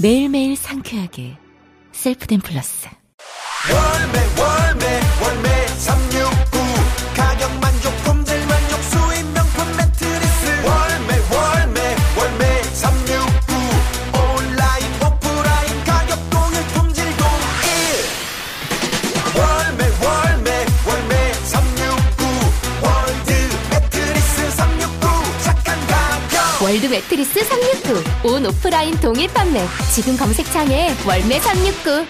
매일매일 상쾌하게 셀프덴 플러스. 월매 월매 월매 369 월드 매트리스 369. 온 오프라인 동일 판매. 지금 검색창에 월매 369.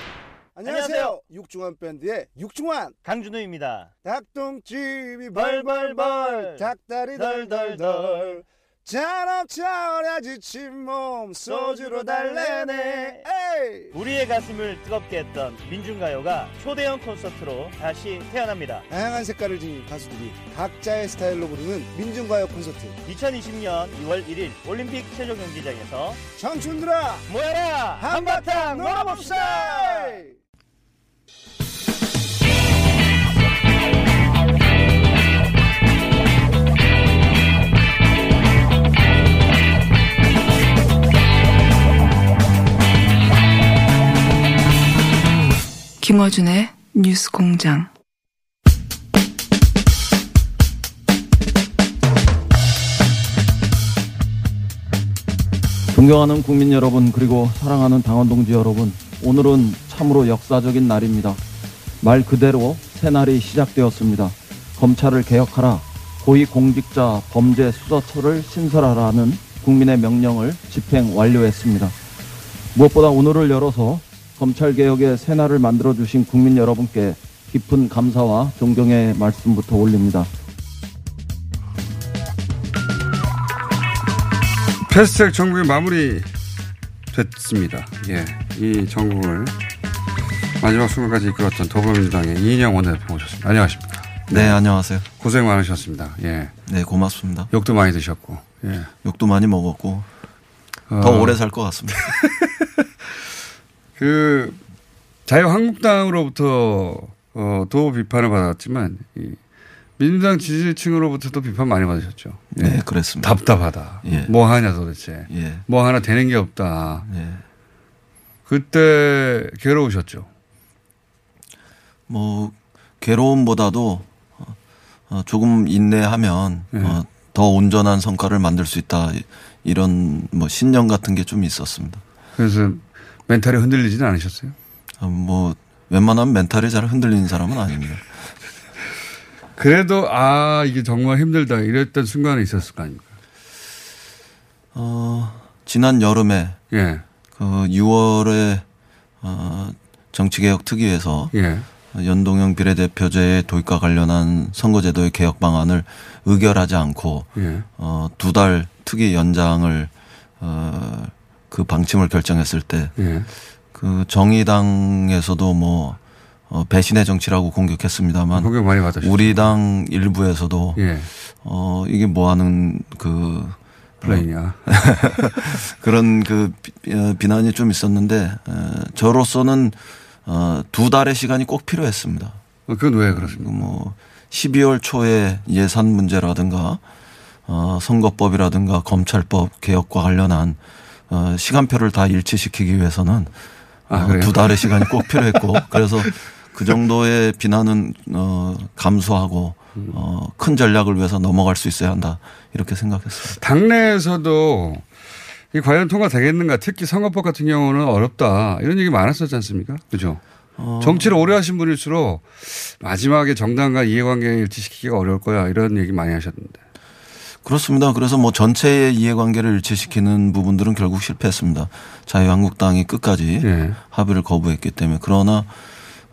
안녕하세요. 육중한 밴드의 육중한 강준우입니다. 닭똥집이 벌벌벌 닭다리 덜덜덜 잔업 차오라 지친 몸 소주로 달래네. 에이! 우리의 가슴을 뜨겁게 했던 민중가요가 초대형 콘서트로 다시 태어납니다. 다양한 색깔을 지닌 가수들이 각자의 스타일로 부르는 민중가요 콘서트. 2020년 2월 1일 올림픽 체조 경기장에서 청춘들아 모여라! 한바탕 놀아봅시다 김어준의 뉴스 공장. 존경하는 국민 여러분 그리고 사랑하는 당원 동지 여러분 오늘은 참으로 역사적인 날입니다. 말 그대로 새날이 시작되었습니다. 검찰을 개혁하라 고위공직자 범죄 수사처를 신설하라는 국민의 명령을 집행 완료했습니다. 무엇보다 오늘을 열어서 검찰개혁의 새날을 만들어주신 국민 여러분께 깊은 감사와 존경의 말씀부터 올립니다. 패스트트랙 전국이 마무리 됐습니다. 예. 이 전국을 마지막 순간까지 이끌었던 더불어민주당의 이인영 원내대표 모셨습니다. 안녕하십니까. 네, 안녕하세요. 고생 많으셨습니다. 예. 네, 고맙습니다. 욕도 많이 드셨고. 예. 욕도 많이 먹었고 어, 더 오래 살 것 같습니다. 그 자유한국당으로부터 어, 도 비판을 받았지만 이 민주당 지지층으로부터도 비판 많이 받으셨죠. 예. 네, 그랬습니다. 답답하다. 예. 뭐 하냐 도대체. 예. 뭐 하나 되는 게 없다. 예. 그때 괴로우셨죠. 뭐 괴로움보다도 어, 어, 조금 인내하면 예. 어, 더 온전한 성과를 만들 수 있다. 이- 이런 뭐 신념 같은 게 좀 있었습니다. 그래서 멘탈이 흔들리지는 않으셨어요? 어, 뭐 웬만하면 멘탈이 잘 흔들리는 사람은 아닙니다. 그래도 아 이게 정말 힘들다 이랬던 순간이 있었을 거 아닙니까? 어, 지난 여름에 예, 그 6월에 어, 정치개혁 특위에서 예, 연동형 비례대표제의 도입과 관련한 선거제도의 개혁 방안을 의결하지 않고 예. 어, 두 달 특위 연장을 어, 그 방침을 결정했을 때 예. 그 정의당에서도 뭐 어, 배신의 정치라고 공격했습니다만 공격 많이 받으셨죠. 우리 당 일부에서도 예, 어, 이게 뭐 하는 그 플레이냐. 그런 그 비- 어, 비난이 좀 있었는데 어, 저로서는 어, 두 달의 시간이 꼭 필요했습니다. 어, 그건 왜 그렇습니까? 뭐 12월 초에 예산 문제라든가 어, 선거법이라든가 검찰법 개혁과 관련한 어, 시간표를 다 일치시키기 위해서는 아, 어? 두 달의 시간이 꼭 필요했고 그래서 그 정도의 비난은 어, 감수하고 어, 큰 전략을 위해서 넘어갈 수 있어야 한다 이렇게 생각했습니다. 당내에서도 이 과연 통과되겠는가 특히 선거법 같은 경우는 어렵다 이런 얘기 많았었지 않습니까? 그죠? 어, 정치를 오래 하신 분일수록 마지막에 정당과 이해관계 일치시키기가 어려울 거야 이런 얘기 많이 하셨는데. 그렇습니다. 그래서 뭐 전체의 이해관계를 일치시키는 부분들은 결국 실패했습니다. 자유한국당이 끝까지 예. 합의를 거부했기 때문에 그러나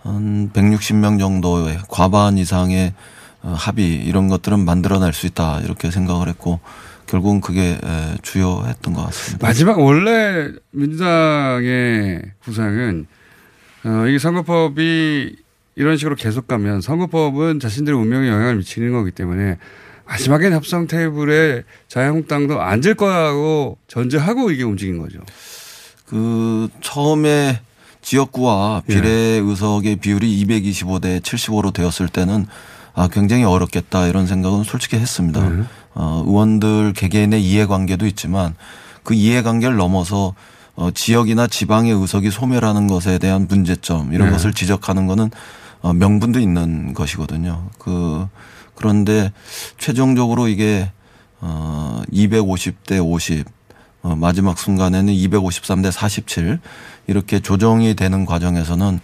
한 160명 정도의 과반 이상의 어, 합의 이런 것들은 만들어낼 수 있다 이렇게 생각을 했고 결국은 그게 에, 주요했던 것 같습니다. 마지막 원래 민주당의 구상은 어, 이 선거법이 이런 식으로 계속 가면 선거법은 자신들의 운명에 영향을 미치는 거기 때문에 마지막엔 협상 테이블에 자유한국당도 앉을 거라고 전제하고 이게 움직인 거죠. 그 처음에 지역구와 예. 비례 의석의 비율이 225대 75로 되었을 때는 아 굉장히 어렵겠다 이런 생각은 솔직히 했습니다. 네. 어, 의원들 개개인의 이해관계도 있지만 그 이해관계를 넘어서 어, 지역이나 지방의 의석이 소멸하는 것에 대한 문제점 이런 네. 것을 지적하는 어, 명분도 있는 것이거든요. 그 그런데 최종적으로 이게 어 250대 50 어, 마지막 순간에는 253대 47 이렇게 조정이 되는 과정에서는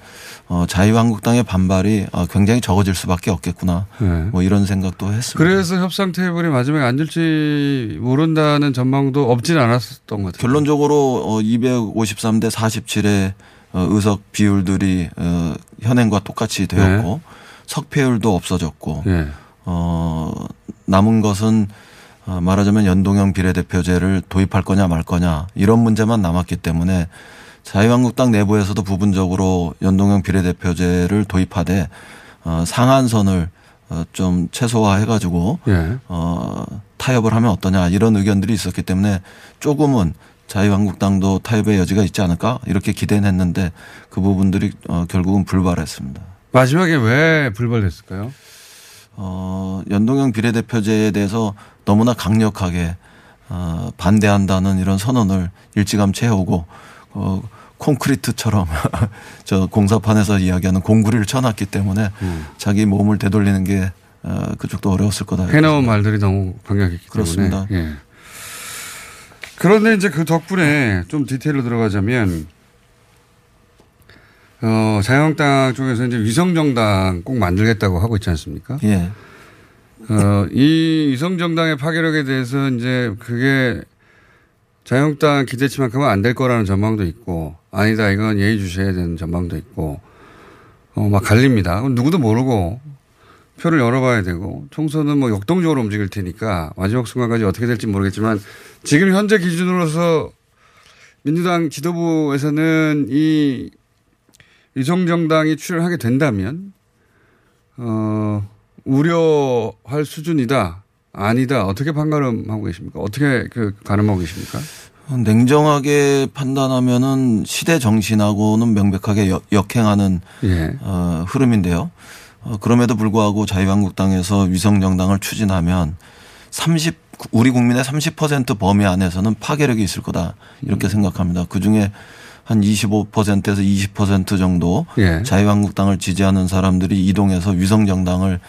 어, 자유한국당의 반발이 어, 굉장히 적어질 수밖에 없겠구나. 네. 뭐 이런 생각도 했습니다. 그래서 협상 테이블에 마지막에 앉을지 모른다는 전망도 없진 않았었던 것 같아요. 결론적으로 어 253대 47의 어 의석 비율들이 어 현행과 똑같이 되었고 석패율도 없어졌고 예. 어 남은 것은 어 말하자면 연동형 비례대표제를 도입할 거냐 말 거냐 이런 문제만 남았기 때문에 자유한국당 내부에서도 부분적으로 연동형 비례대표제를 도입하되 어 상한선을 어 좀 최소화해 가지고 예. 어, 타협을 하면 어떠냐 이런 의견들이 있었기 때문에 조금은 자유한국당도 타협의 여지가 있지 않을까 이렇게 기대는 했는데 그 부분들이 어, 결국은 불발했습니다. 마지막에 왜 불발됐을까요? 어, 연동형 비례대표제에 대해서 너무나 강력하게 어, 반대한다는 이런 선언을 일찌감치 해오고 어, 콘크리트처럼 저 공사판에서 이야기하는 공구리를 쳐놨기 때문에 음. 자기 몸을 되돌리는 게 어, 그쪽도 어려웠을 거다. 해놓은 말들이 너무 강력했기 그렇습니다. 때문에. 예. 그런데 이제 그 덕분에 좀 디테일로 들어가자면 어, 자유한국당 쪽에서 이제 위성정당 꼭 만들겠다고 하고 있지 않습니까? 예. 어, 이 위성정당의 파괴력에 대해서 이제 그게 자유한국당 기대치만큼은 안 될 거라는 전망도 있고 아니다 이건 예의주시해야 되는 전망도 있고 어, 막 갈립니다. 누구도 모르고 표를 열어봐야 되고 총선은 뭐 역동적으로 움직일 테니까 마지막 순간까지 어떻게 될지 모르겠지만 지금 현재 기준으로서 민주당 지도부에서는 이 위성정당이 출연하게 된다면 어, 우려할 수준이다. 아니다. 어떻게 판가름하고 계십니까? 어떻게 그 가늠하고 계십니까? 냉정하게 판단하면은 시대 정신하고는 명백하게 역- 역행하는 예. 어, 흐름인데요. 어, 그럼에도 불구하고 자유한국당에서 위성정당을 추진하면 30 우리 국민의 30% 범위 안에서는 파괴력이 있을 거다 이렇게 음. 생각합니다. 그 중에 한 25%에서 20% 정도 예. 자유한국당을 지지하는 사람들이 이동해서 위성정당을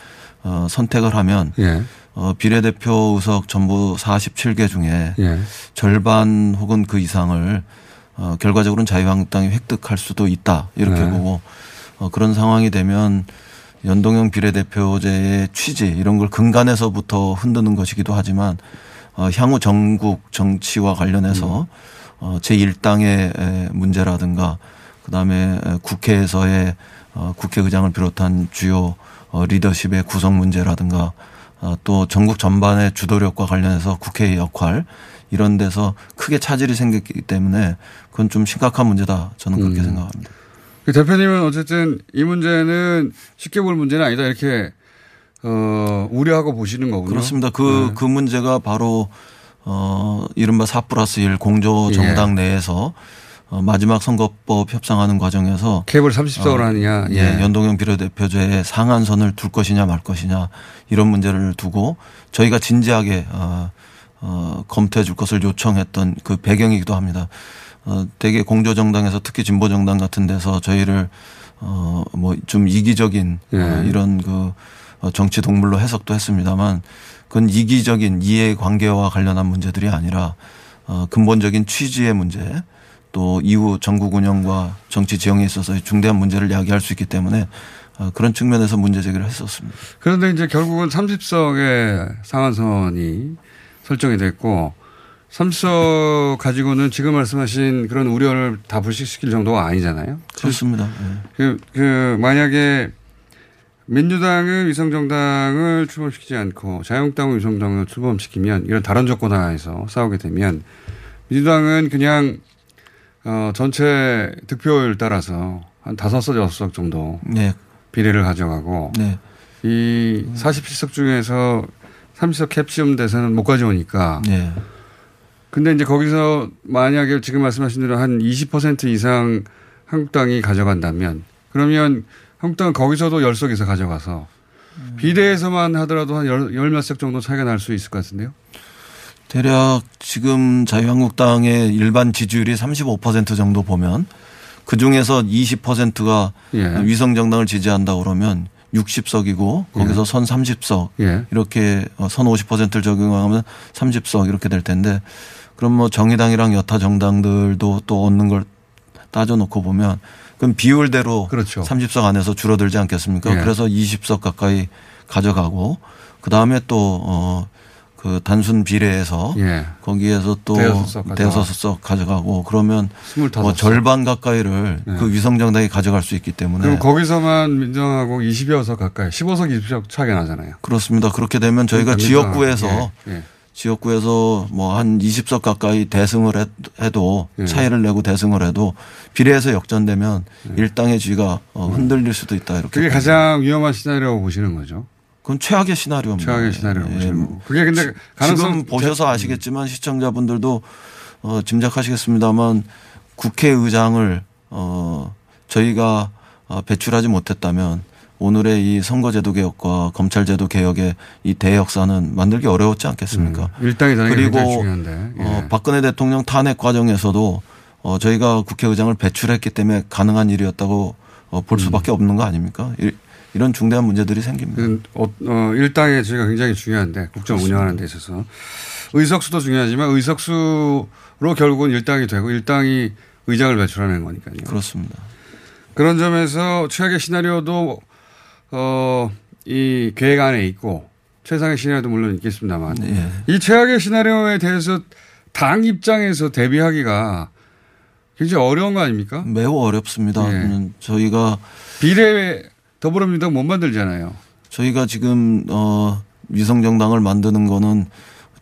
어, 선택을 하면 예. 어, 비례대표 의석 전부 47개 중에 예. 절반 혹은 그 이상을 어, 결과적으로는 자유한국당이 획득할 수도 있다 이렇게 네. 보고 어, 그런 상황이 되면 연동형 비례대표제의 취지 이런 걸 근간에서부터 흔드는 것이기도 하지만 어, 향후 전국 정치와 관련해서 어, 제1당의 문제라든가 그다음에 에, 국회에서의 어, 국회의장을 비롯한 주요 어, 리더십의 구성 문제라든가 어, 또 전국 전반의 주도력과 관련해서 국회의 역할 이런 데서 크게 차질이 생겼기 때문에 그건 좀 심각한 문제다 저는 그렇게 음. 생각합니다. 그 대표님은 어쨌든 이 문제는 쉽게 볼 문제는 아니다. 이렇게 어, 우려하고 보시는 거군요. 그렇습니다. 그, 네. 그 문제가 바로, 어, 이른바 4 플러스 1 공조 정당 예. 내에서 어, 마지막 선거법 협상하는 과정에서 케이블 30석으로 하느냐. 예, 예. 연동형 비례대표제에 상한선을 둘 것이냐 말 것이냐 이런 문제를 두고 저희가 진지하게 어, 어, 검토해 줄 것을 요청했던 그 배경이기도 합니다. 어, 대개 공조정당에서 특히 진보정당 같은 데서 저희를 어, 뭐 좀 이기적인 어, 예. 이런 그 어, 정치 동물로 해석도 했습니다만 그건 이기적인 이해 관계와 관련한 문제들이 아니라 어, 근본적인 취지의 문제 또 이후 전국 운영과 정치 지형에 있어서의 중대한 문제를 야기할 수 있기 때문에 어, 그런 측면에서 문제 제기를 했었습니다. 그런데 이제 결국은 30석의 상한선이 설정이 됐고 30석 가지고는 지금 말씀하신 그런 우려를 다 불식시킬 정도가 아니잖아요. 그렇습니다. 예. 그, 그, 만약에 민주당은 위성정당을 출범시키지 않고 자유한국당은 위성정당을 출범시키면 이런 다른 조건 하에서 싸우게 되면 민주당은 그냥 어, 전체 득표율 따라서 한 다섯 석 여섯 석 정도 네. 비례를 가져가고 네. 이 47석 중에서 30석 캡시움 대선은 못 가져오니까 네. 근데 이제 거기서 만약에 지금 말씀하신 대로 한 20% 이상 한국당이 가져간다면 그러면 한국당은 거기서도 10석 이상 가져가서 비례에서만 하더라도 한 열몇석 정도 차이가 날 수 있을 것 같은데요. 대략 지금 자유한국당의 일반 지지율이 35% 정도 보면 그 중에서 20%가 예. 위성정당을 지지한다 그러면 60석이고 거기서 예. 선 30석 예. 이렇게 어, 선 50%를 적용하면 30석 이렇게 될 텐데 그럼 뭐 정의당이랑 여타 정당들도 또 얻는 걸 따져놓고 보면 그럼 비율대로 그렇죠. 30석 안에서 줄어들지 않겠습니까? 예. 그래서 20석 가까이 가져가고 그 다음에 또 어, 그 단순 비례에서 예. 거기에서 또 대여섯 석 가져가. 가져가고 그러면 25석. 뭐 절반 가까이를 네. 그 위성정당이 가져갈 수 있기 때문에 그럼 거기서만 민정하고 20여 석 가까이 15석 20석 차이가 나잖아요. 그렇습니다. 그렇게 되면 저희가 그러니까 지역구에서 예, 예. 지역구에서 뭐 한 20석 가까이 대승을 해- 해도 예. 차이를 내고 대승을 해도 비례해서 역전되면 일당의 지위가 어, 흔들릴 수도 있다 이렇게. 예. 그게. 가장 위험한 시나리오라고 보시는 거죠. 그건 최악의 시나리오입니다. 최악의 시나리오라고 예. 보시는 거고. 그게 근데 가능성 지금 보셔서 아시겠지만 시청자분들도 어, 짐작하시겠습니다만 국회의장을 어, 저희가 어, 배출하지 못했다면 오늘의 이 선거제도 개혁과 검찰제도 개혁의 이 대역사는 만들기 어려웠지 않겠습니까? 일당이 되는 게 그리고. 예. 어, 박근혜 대통령 탄핵 과정에서도 어, 저희가 국회의장을 배출했기 때문에 가능한 일이었다고 어, 볼 음. 수밖에 없는 거 아닙니까? 이, 이런 중대한 문제들이 생깁니다. 그, 어, 어, 일당의 지위가 굉장히 중요한데 국정 운영하는 데 있어서 의석수도 중요하지만 의석수로 결국은 일당이 되고 일당이 의장을 배출하는 거니까요. 그렇습니다. 그런 점에서 최악의 시나리오도 어, 이 계획 안에 있고 최상의 시나리오도 물론 있겠습니다만 예. 이 최악의 시나리오에 대해서 당 입장에서 대비하기가 굉장히 어려운 거 아닙니까? 매우 어렵습니다. 예. 음, 저희가 비례 더불어민주당 못 만들잖아요. 저희가 지금 어 위성정당을 만드는 거는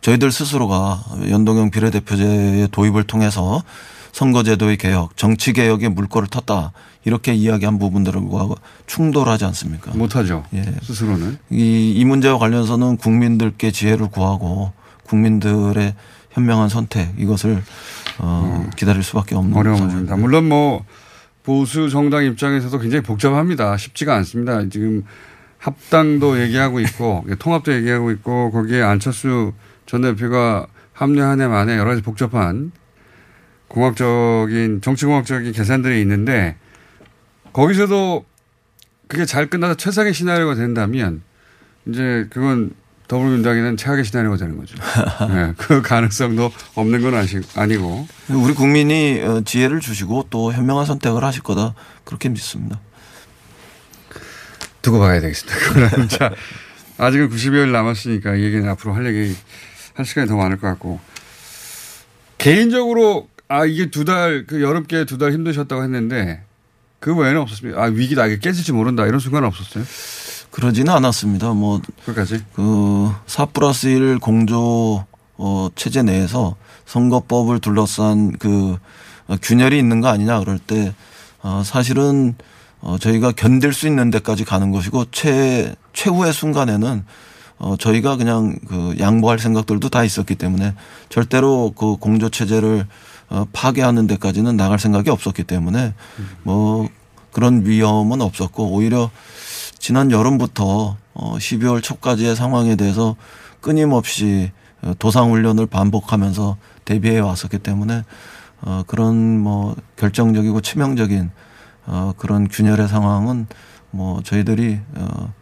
저희들 스스로가 연동형 비례대표제의 도입을 통해서 선거제도의 개혁, 정치 개혁의 물꼬를 텄다 이렇게 이야기한 부분들과 충돌하지 않습니까? 못하죠. 예. 스스로는. 이, 이 문제와 관련해서는 국민들께 지혜를 구하고 국민들의 현명한 선택 이것을 어, 기다릴 수밖에 없는 어려운. 문제입니다. 물론 뭐 보수 정당 입장에서도 굉장히 복잡합니다. 쉽지가 않습니다. 지금 합당도 얘기하고 있고 통합도 얘기하고 있고 거기에 안철수 전 대표가 합류한 해 만에 여러 가지 복잡한 공학적인 정치공학적인 계산들이 있는데 거기서도 그게 잘 끝나서 최상의 시나리오가 된다면 이제 그건 더불어민주당에는 최악의 시나리오가 되는 거죠. 네, 그 가능성도 없는 건 아시, 아니고. 우리 국민이 어, 지혜를 주시고 또 현명한 선택을 하실 거다 그렇게 믿습니다. 두고 봐야 되겠습니다. 자, 아직은 90여일 남았으니까 이 얘기는 앞으로 할 얘기 할 시간이 더 많을 것 같고. 개인적으로 아, 이게 두 달, 그 여름께 두 달 힘드셨다고 했는데 그 외에는 없었습니다. 아, 위기다. 이게 깨질지 모른다. 이런 순간은 없었어요. 그러지는 않았습니다. 뭐 끝까지. 그4 플러스 1 공조 어, 체제 내에서 선거법을 둘러싼 그 어, 균열이 있는 거 아니냐 그럴 때 어, 사실은 어, 저희가 견딜 수 있는 데까지 가는 것이고 최 최후의 순간에는 어, 저희가 그냥 그 양보할 생각들도 다 있었기 때문에 절대로 그 공조 체제를 어, 파괴하는 데까지는 나갈 생각이 없었기 때문에 뭐 그런 위험은 없었고 오히려 지난 여름부터 어 12월 초까지의 상황에 대해서 끊임없이 어, 도상 훈련을 반복하면서 대비해 왔었기 때문에 어 그런 뭐 결정적이고 치명적인 어 그런 균열의 상황은 뭐 저희들이 어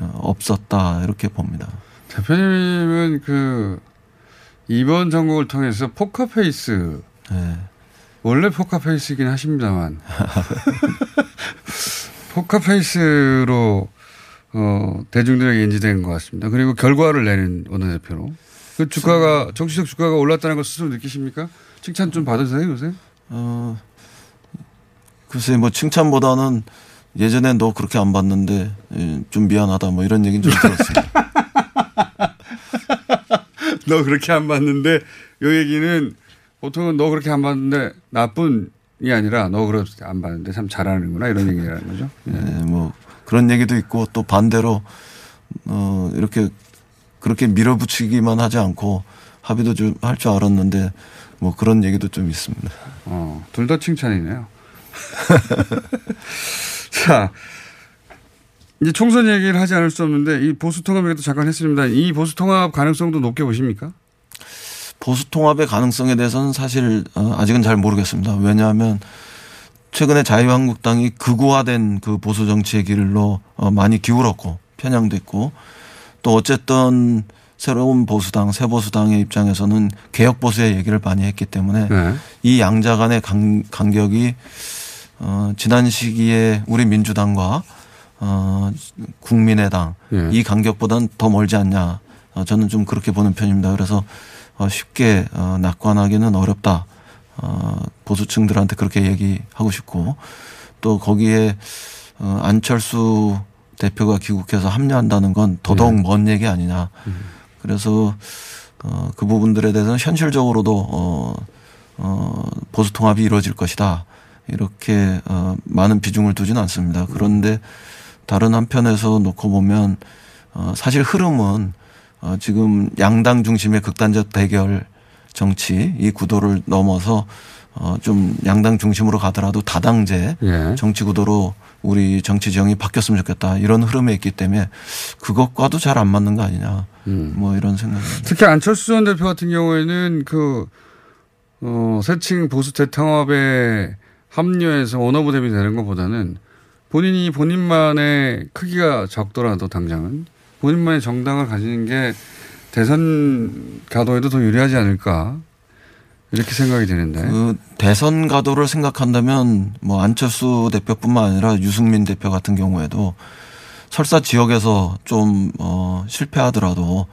어, 없었다 이렇게 봅니다. 대표님은 그 이번 정국을 통해서 포커페이스 네. 원래 포커페이스이긴 하십니다만 포커페이스로 어, 대중들에게 인지된 것 같습니다. 그리고 결과를 내는 원내대표로. 그 주가가 정치적 주가가 올랐다는 걸 스스로 느끼십니까? 칭찬 좀 받으세요 요새? 어 글쎄 뭐 칭찬보다는 예전에 너 그렇게 안 봤는데 예, 좀 미안하다 뭐 이런 얘기는 좀 들었습니다. 너 그렇게 안 봤는데 요 얘기는 보통은 너 그렇게 안 봤는데 나쁜이 아니라 너 그렇게 안 봤는데 참 잘하는구나 이런 얘기라는 거죠. 네, 뭐 그런 얘기도 있고 또 반대로 어 이렇게 그렇게 밀어붙이기만 하지 않고 합의도 좀 할 줄 알았는데 뭐 그런 얘기도 좀 있습니다. 어, 둘 다 칭찬이네요. 자, 이제 총선 얘기를 하지 않을 수 없는데 이 보수 통합 얘기도 잠깐 했습니다. 이 보수 통합 가능성도 높게 보십니까? 보수 통합의 가능성에 대해서는 사실 어, 아직은 잘 모르겠습니다. 왜냐하면 최근에 자유한국당이 극우화된 그 보수 정치의 길로 어, 많이 기울었고 편향됐고 또 어쨌든 새로운 보수당, 새 보수당의 입장에서는 개혁 보수의 얘기를 많이 했기 때문에 네. 이 양자 간의 간, 간격이 어, 지난 시기에 우리 민주당과 어, 국민의당 예. 이 간격보다는 더 멀지 않냐. 어, 저는 좀 그렇게 보는 편입니다. 그래서 어, 쉽게 어, 낙관하기는 어렵다. 어, 보수층들한테 그렇게 얘기하고 싶고 또 거기에 어, 안철수 대표가 귀국해서 합류한다는 건 더더욱 네. 먼 얘기 아니냐. 그래서 어, 그 부분들에 대해서는 현실적으로도 어, 어, 보수 통합이 이루어질 것이다. 이렇게 어, 많은 비중을 두지는 않습니다. 그런데 다른 한편에서 놓고 보면 어, 사실 흐름은 어, 지금 양당 중심의 극단적 대결 정치 이 구도를 넘어서 어, 좀 양당 중심으로 가더라도 다당제 예. 정치 구도로 우리 정치 지형이 바뀌었으면 좋겠다 이런 흐름에 있기 때문에 그것과도 잘 안 맞는 거 아니냐 뭐 이런 생각입니다. 특히 안철수 전 대표 같은 경우에는 그, 어, 새칭 보수 대통합에 합류해서 원어브 대비 되는 것보다는 본인이 본인만의 크기가 적더라도 당장은 본인만의 정당을 가지는 게 대선 가도에도 더 유리하지 않을까 이렇게 생각이 되는데. 그 대선 가도를 생각한다면 뭐 안철수 대표뿐만 아니라 유승민 대표 같은 경우에도 설사 지역에서 좀 어, 실패하더라도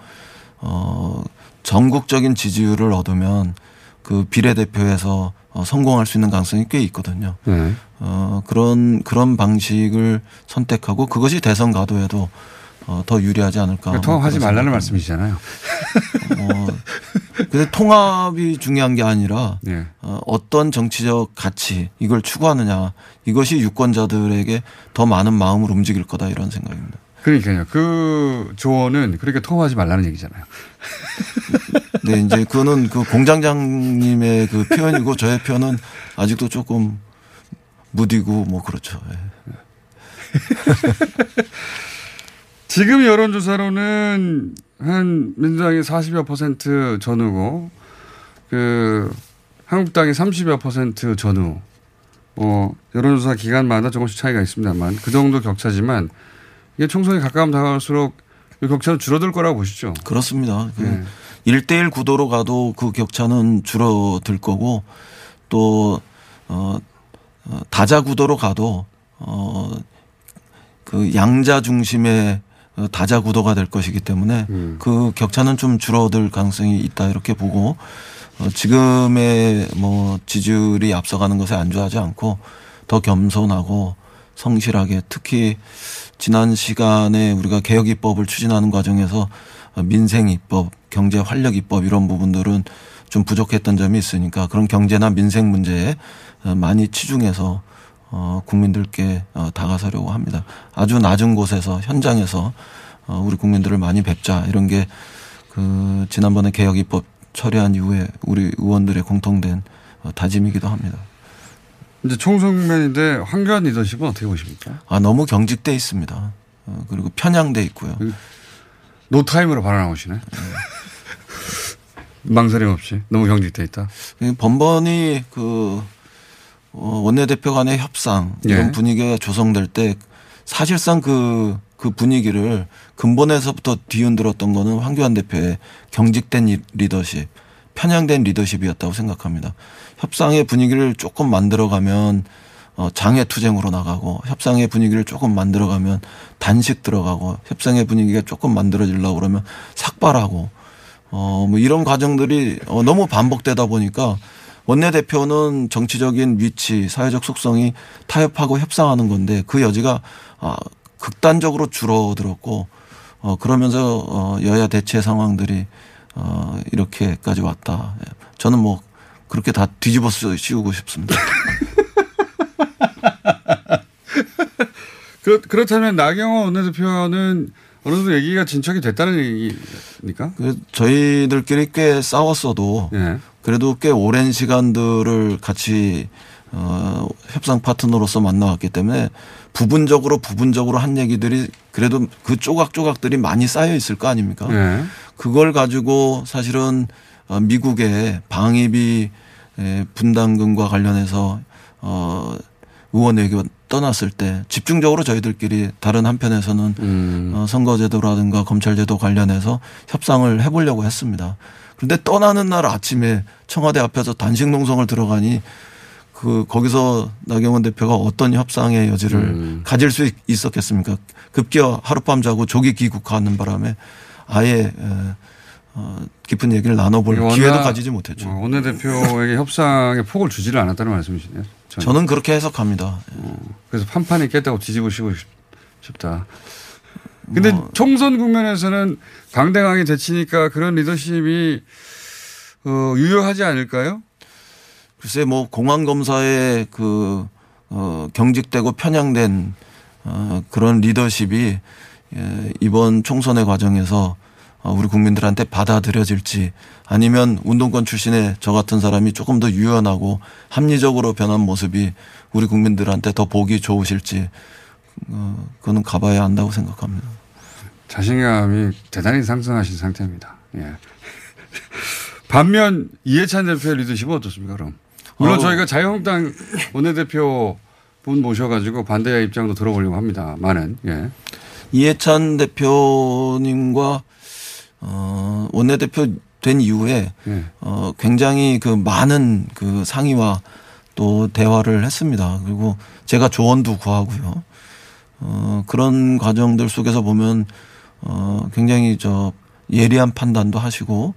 어, 전국적인 지지율을 얻으면 그 비례대표에서 어, 성공할 수 있는 가능성이 꽤 있거든요. 네. 어, 그런 그런 방식을 선택하고 그것이 대선 가도에도 어, 더 유리하지 않을까. 그러니까 통합하지 말라는 생각입니다. 말씀이시잖아요. 어, 근데 통합이 중요한 게 아니라 네. 어, 어떤 정치적 가치 이걸 추구하느냐 이것이 유권자들에게 더 많은 마음을 움직일 거다 이런 생각입니다. 그러니까요. 그 조언은 그렇게 통합하지 말라는 얘기잖아요. 네, 이제 그거는 그 공장장님의 그 표현이고 저의 표현은 아직도 조금 무디고 뭐 그렇죠. 예. 지금 여론조사로는 한 민주당이 40여 퍼센트 전후고 그 한국당이 30여 퍼센트 전후. 어, 여론조사 기간마다 조금씩 차이가 있습니다만 그 정도 격차지만 이게 총선이 가까움 다가갈수록 이 격차는 줄어들 거라고 보시죠. 그렇습니다. 그 네. 1대1 구도로 가도 그 격차는 줄어들 거고 또, 어, 어, 다자 구도로 가도 어, 그 양자 중심의 어, 다자 구도가 될 것이기 때문에 음. 그 격차는 좀 줄어들 가능성이 있다 이렇게 보고 어, 지금의 뭐 지지율이 앞서가는 것에 안주하지 않고 더 겸손하고 성실하게 특히 지난 시간에 우리가 개혁 입법을 추진하는 과정에서 어, 민생 입법, 경제 활력 입법 이런 부분들은 좀 부족했던 점이 있으니까 그런 경제나 민생 문제에 어, 많이 치중해서 어, 국민들께 어, 다가서려고 합니다. 아주 낮은 곳에서 현장에서 어, 우리 국민들을 많이 뵙자 이런 게 그 지난번에 개혁 입법 처리한 이후에 우리 의원들의 공통된 어, 다짐이기도 합니다. 이제 총선면인데 황교안 리더십은 어떻게 보십니까? 아 너무 경직돼 있습니다. 어, 그리고 편향돼 있고요. 노타임으로 발언하시네. 망설임 없이 너무 경직돼 있다. 이 번번이 그 어, 원내대표 간의 협상 이런 예. 분위기가 조성될 때 사실상 그, 그 분위기를 근본에서부터 뒤흔들었던 거는 황교안 대표의 경직된 이- 리더십, 편향된 리더십이었다고 생각합니다. 협상의 분위기를 조금 만들어가면 어, 장애 투쟁으로 나가고 협상의 분위기를 조금 만들어가면 단식 들어가고 협상의 분위기가 조금 만들어지려고 그러면 삭발하고 어, 뭐 이런 과정들이 어, 너무 반복되다 보니까 원내대표는 정치적인 위치, 사회적 속성이 타협하고 협상하는 건데 그 여지가 아, 극단적으로 줄어들었고 어, 그러면서 어, 여야 대체 상황들이 어, 이렇게까지 왔다. 예. 저는 뭐 그렇게 다 뒤집어 씌우고 싶습니다. 그렇, 그렇다면 나경원 원내대표는 어느 정도 얘기가 진척이 됐다는 얘기입니까? 그 저희들끼리 꽤 싸웠어도 예. 그래도 꽤 오랜 시간들을 같이 어, 협상 파트너로서 만나왔기 때문에 부분적으로 부분적으로 한 얘기들이 그래도 그 조각조각들이 많이 쌓여 있을 거 아닙니까? 예. 그걸 가지고 사실은 어, 미국의 방위비 에, 분담금과 관련해서 어, 의원에게 떠났을 때 집중적으로 저희들끼리 다른 한편에서는 음. 어, 선거제도라든가 검찰제도 관련해서 협상을 해보려고 했습니다. 그런데 떠나는 날 아침에 청와대 앞에서 단식 농성을 들어가니 그 거기서 나경원 대표가 어떤 협상의 여지를 음. 가질 수 있- 있었겠습니까? 급기야 하룻밤 자고 조기 귀국하는 바람에 아예 에, 어, 깊은 얘기를 나눠볼 기회도 가지지 못했죠. 어, 원내대표에게 협상의 폭을 주지를 않았다는 말씀이시네요. 저는. 저는 그렇게 해석합니다. 그래서 판판이 깼다고 뒤집으시고 싶- 싶다. 근데 뭐. 총선 국면에서는 강대강이 되치니까 그런 리더십이 어, 유효하지 않을까요? 글쎄 뭐 공안 검사에 그 어, 경직되고 편향된 어, 그런 리더십이 예, 이번 총선의 과정에서 어, 우리 국민들한테 받아들여질지 아니면 운동권 출신의 저 같은 사람이 조금 더 유연하고 합리적으로 변한 모습이 우리 국민들한테 더 보기 좋으실지 어, 그거는 가봐야 안다고 생각합니다. 자신감이 대단히 상승하신 상태입니다. 예. 반면 이해찬 대표의 리더십은 어떻습니까, 그럼? 물론 어. 저희가 자유한국당 원내대표 분 모셔가지고 반대의 입장도 들어보려고 합니다. 많은, 예. 이해찬 대표님과 어, 원내대표 된 이후에 예. 어, 굉장히 그 많은 그 상의와 또 대화를 했습니다. 그리고 제가 조언도 구하고요. 어, 그런 과정들 속에서 보면 어, 굉장히 저 예리한 판단도 하시고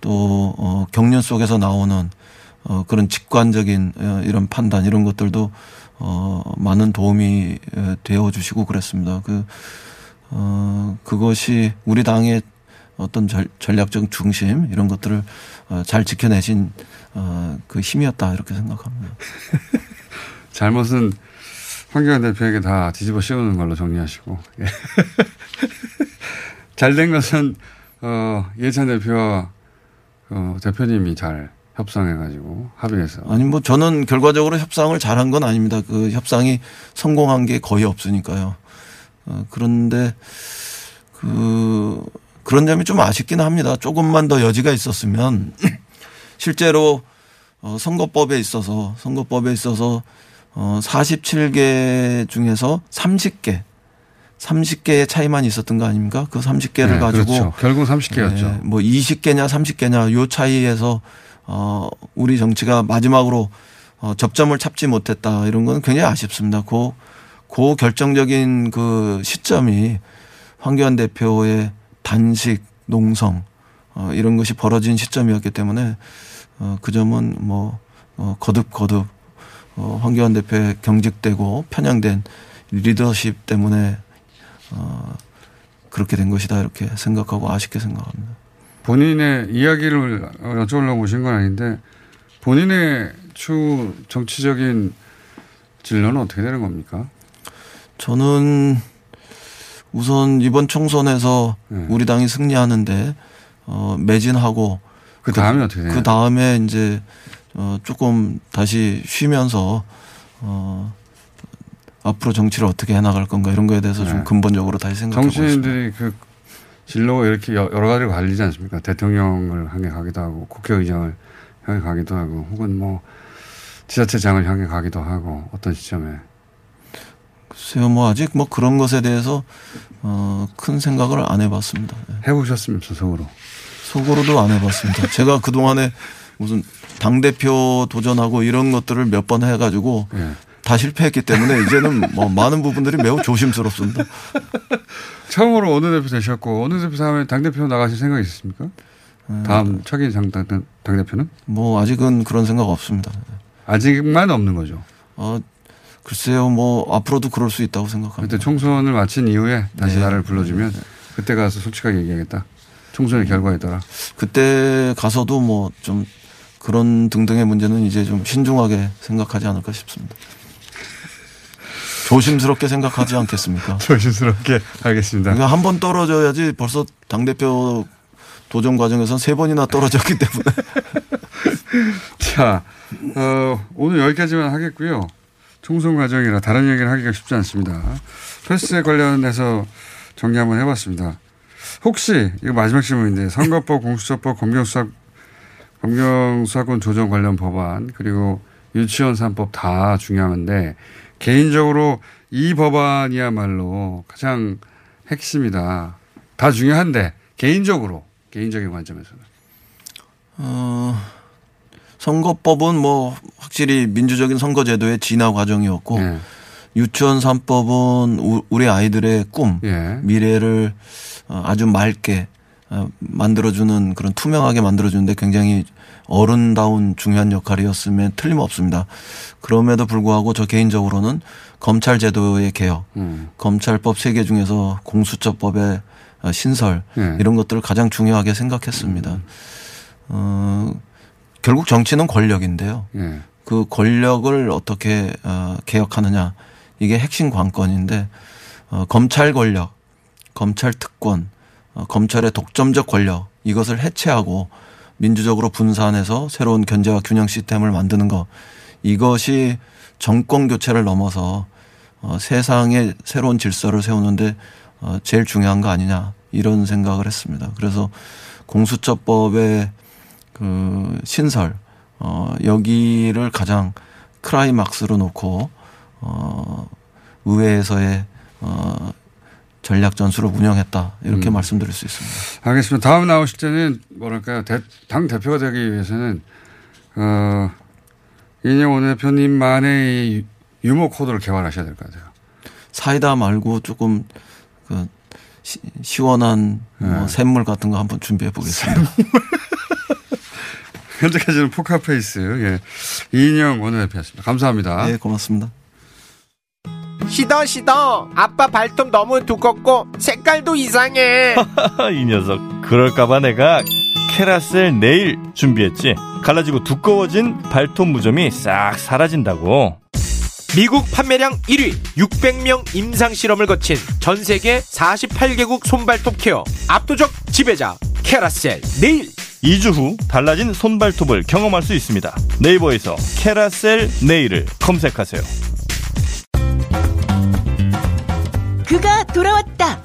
또 어, 경륜 속에서 나오는 어, 그런 직관적인 어, 이런 판단 이런 것들도 어, 많은 도움이 어, 되어 주시고 그랬습니다. 그, 어, 그것이 우리 당의 어떤 전, 전략적 중심 이런 것들을 어, 잘 지켜내신 어, 그 힘이었다 이렇게 생각합니다. 잘못은 황교안 대표에게 다 뒤집어 씌우는 걸로 정리하시고. 예. 잘된 것은, 어, 이해찬 대표와, 어, 대표님이 잘 협상해가지고 합의해서. 아니 뭐 저는 결과적으로 협상을 잘한 건 아닙니다. 그 협상이 성공한 게 거의 없으니까요. 어, 그런데 그 그런 점이 좀 아쉽긴 합니다. 조금만 더 여지가 있었으면 실제로 어, 선거법에 있어서 선거법에 있어서 어, 47개 중에서 30개 30개의 차이만 있었던 거 아닙니까? 그 30개를 네, 가지고 그렇죠. 결국 30개였죠. 네, 뭐 20개냐 30개냐 요 차이에서 어 우리 정치가 마지막으로 어 접점을 찾지 못했다 이런 건 굉장히 아쉽습니다. 그, 그 결정적인 그 시점이 황교안 대표의 단식 농성 어 이런 것이 벌어진 시점이었기 때문에 어 그 점은 뭐 어, 거듭 거듭 어, 황교안 대표의 경직되고 편향된 리더십 때문에 어, 그렇게 된 것이다 이렇게 생각하고 아쉽게 생각합니다. 본인의 이야기를 여쭤보려고 오신 건 아닌데 본인의 추 정치적인 진로는 어떻게 되는 겁니까? 저는 우선 이번 총선에서 네. 우리 당이 승리하는데 어, 매진하고 그 다음에 어떻게 되나요? 그 다음에 이제 어, 조금 다시 쉬면서 어, 앞으로 정치를 어떻게 해나갈 건가 이런 거에 대해서 네. 좀 근본적으로 다시 생각해 보겠습니다. 정치인들이 그 진로가 이렇게 여- 여러 가지로 갈리지 않습니까? 대통령을 향해 가기도 하고 국회의장을 향해 가기도 하고 혹은 뭐 지자체장을 향해 가기도 하고 어떤 시점에 글쎄요, 뭐 아직 뭐 그런 것에 대해서 어, 큰 생각을 안 해봤습니다. 예. 해보셨습니까 속으로? 속으로도 안 해봤습니다. 제가 그 동안에 무슨 당 대표 도전하고 이런 것들을 몇 번 해가지고 예. 다 실패했기 때문에 이제는 뭐 많은 부분들이 매우 조심스럽습니다. 처음으로 원내대표 되셨고 원내대표 다음에 당 대표 나가실 생각 있으십니까? 다음 차기 당, 당, 당 대표는? 뭐 아직은 그런 생각 없습니다. 아직만 없는 거죠. 어 글쎄요 뭐 앞으로도 그럴 수 있다고 생각합니다. 그때 총선을 마친 이후에 다시 네. 나를 불러주면 그때 가서 솔직하게 얘기하겠다. 총선의 결과에 따라. 그때 가서도 뭐 좀 그런 등등의 문제는 이제 좀 신중하게 생각하지 않을까 싶습니다. 조심스럽게 생각하지 않겠습니까? 조심스럽게 알겠습니다. 그러니까 한 번 떨어져야지 벌써 당 대표 도전 과정에선 세 번이나 떨어졌기 때문에. 자, 어, 오늘 여기까지만 하겠고요. 총선 과정이라 다른 얘기를 하기가 쉽지 않습니다. 패스에 관련해서 정리 한번 해봤습니다. 혹시 이거 마지막 질문인데 선거법, 공수처법, 검경수사 검경수사권 조정 관련 법안 그리고 유치원 3법 다 중요한데 개인적으로 이 법안이야말로 가장 핵심이다. 다 중요한데 개인적으로 개인적인 관점에서는 어, 선거법은 뭐 확실히 민주적인 선거제도의 진화 과정이었고 예. 유치원 3법은 우- 우리 아이들의 꿈, 예. 미래를 어, 아주 맑게 어, 만들어주는 그런 투명하게 만들어주는데 굉장히 어른다운 중요한 역할이었으면 틀림없습니다. 그럼에도 불구하고 저 개인적으로는 검찰 제도의 개혁, 음. 검찰법 세개 중에서 공수처법의 어, 신설 예. 이런 것들을 가장 중요하게 생각했습니다. 어, 결국 정치는 권력인데요. 예. 그 권력을 어떻게 어, 개혁하느냐 이게 핵심 관건인데 어, 검찰 권력, 검찰 특권, 어, 검찰의 독점적 권력 이것을 해체하고 민주적으로 분산해서 새로운 견제와 균형 시스템을 만드는 것 이것이 정권 교체를 넘어서 어, 세상의 새로운 질서를 세우는데 어, 제일 중요한 거 아니냐 이런 생각을 했습니다. 그래서 공수처법의 그 신설 어 여기를 가장 크라이막스로 놓고 어 의회에서의 어 전략 전술을 운영했다 이렇게 음. 말씀드릴 수 있습니다. 알겠습니다. 다음 나오실 때는 뭐랄까요. 대- 당 대표가 되기 위해서는 어, 이인영 원내대표님만의 이 유머 코드를 개발하셔야 될 것 같아요. 사이다 말고 조금 그 시, 시원한 뭐 네. 샘물 같은 거 한번 준비해 보겠습니다. 현재까지는 포카페이스 예. 이인영 원내대표였습니다. 감사합니다. 네, 고맙습니다. 시더 시더 아빠 발톱 너무 두껍고 색깔도 이상해 이 녀석. 그럴까봐 내가 캐라셀 네일 준비했지. 갈라지고 두꺼워진 발톱 무좀이 싹 사라진다고. 미국 판매량 1위 600명 임상 실험을 거친 전 세계 48개국 손발톱 케어 압도적 지배자 캐라셀 네일 2주 후 달라진 손발톱을 경험할 수 있습니다. 네이버에서 캐라셀 네일을 검색하세요. 그가 돌아왔다.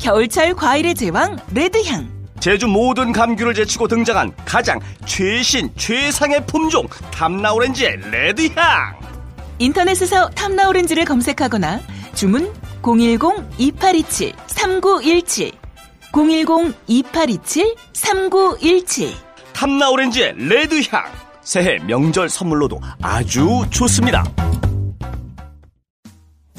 겨울철 과일의 제왕 레드향. 제주 모든 감귤을 제치고 등장한 가장 최신 최상의 품종 탐나오렌지의 레드향 인터넷에서 탐나오렌지를 검색하거나 주문 010-2827-3917 010-2827-3917 탐나오렌지의 레드향 새해 명절 선물로도 아주 좋습니다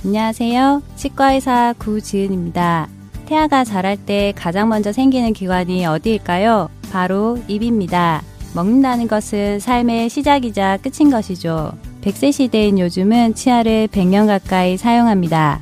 안녕하세요. 치과의사 구지은입니다. 태아가 자랄 때 가장 먼저 생기는 기관이 어디일까요? 바로 입입니다. 먹는다는 것은 삶의 시작이자 끝인 것이죠. 100세 시대인 요즘은 치아를 100년 가까이 사용합니다.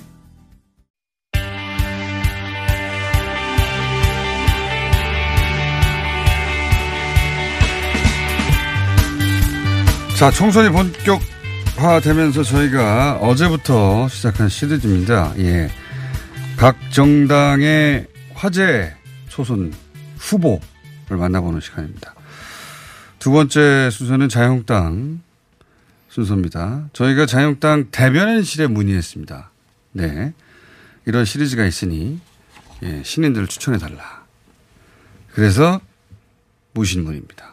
자, 총선이 본격화되면서 저희가 어제부터 시작한 시리즈입니다. 예. 각 정당의 화제 초선 후보를 만나보는 시간입니다. 두 번째 순서는 자유한국당 순서입니다. 저희가 자유한국당 대변인실에 문의했습니다. 네. 이런 시리즈가 있으니 예, 신인들을 추천해달라. 그래서 모신 분입니다.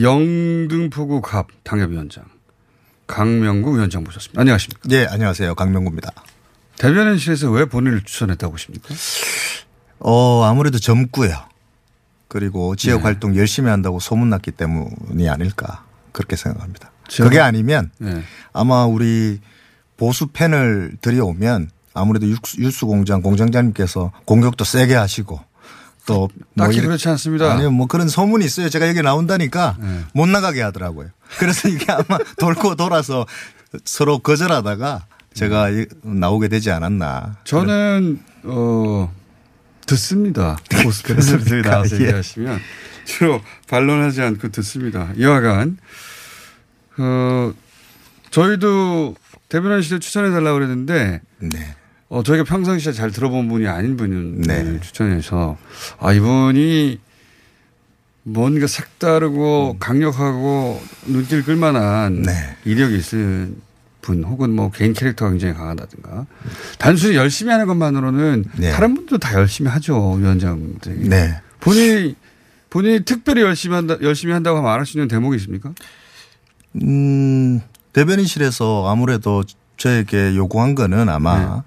영등포구 갑 당협위원장 강명구 위원장 모셨습니다. 안녕하십니까? 네, 안녕하세요. 강명구입니다. 대변인실에서 왜 본인을 추천했다고 보십니까? 어, 아무래도 젊고요. 그리고 지역 네. 활동 열심히 한다고 소문났기 때문이 아닐까 그렇게 생각합니다. 지역- 그게 아니면 네. 아마 우리 보수 팬을 들여오면 아무래도 육수, 유수공장 공장장님께서 공격도 세게 하시고 또 딱히 이렇게- 그렇지 않습니다. 아니요, 뭐 그런 소문이 있어요. 제가 여기 나온다니까 네. 못 나가게 하더라고요. 그래서 이게 아마 돌고 돌아서 서로 거절하다가 제가 이- 나오게 되지 않았나. 저는 어 듣습니다. 보수 그렇습니까? 팬들이 나와서 예. 얘기하시면 주로 반론하지 않고 듣습니다. 이와간 어 저희도 대변인실에 추천해 달라고 그랬는데 네. 어 저희가 평상시에 잘 들어본 분이 아닌 분을 네. 추천해서 아 이분이 뭔가 색다르고 강력하고 눈길 끌만한 음. 네. 이력이 있은 분 혹은 뭐 개인 캐릭터가 굉장히 강하다든가 단순히 열심히 하는 것만으로는 네. 다른 분도 다 열심히 하죠 위원장들이 네. 본인이 본인이 특별히 열심히 한다 열심히 한다고 말할 수 있는 대목이 있습니까? 음, 대변인실에서 아무래도 저에게 요구한 거는 아마 네.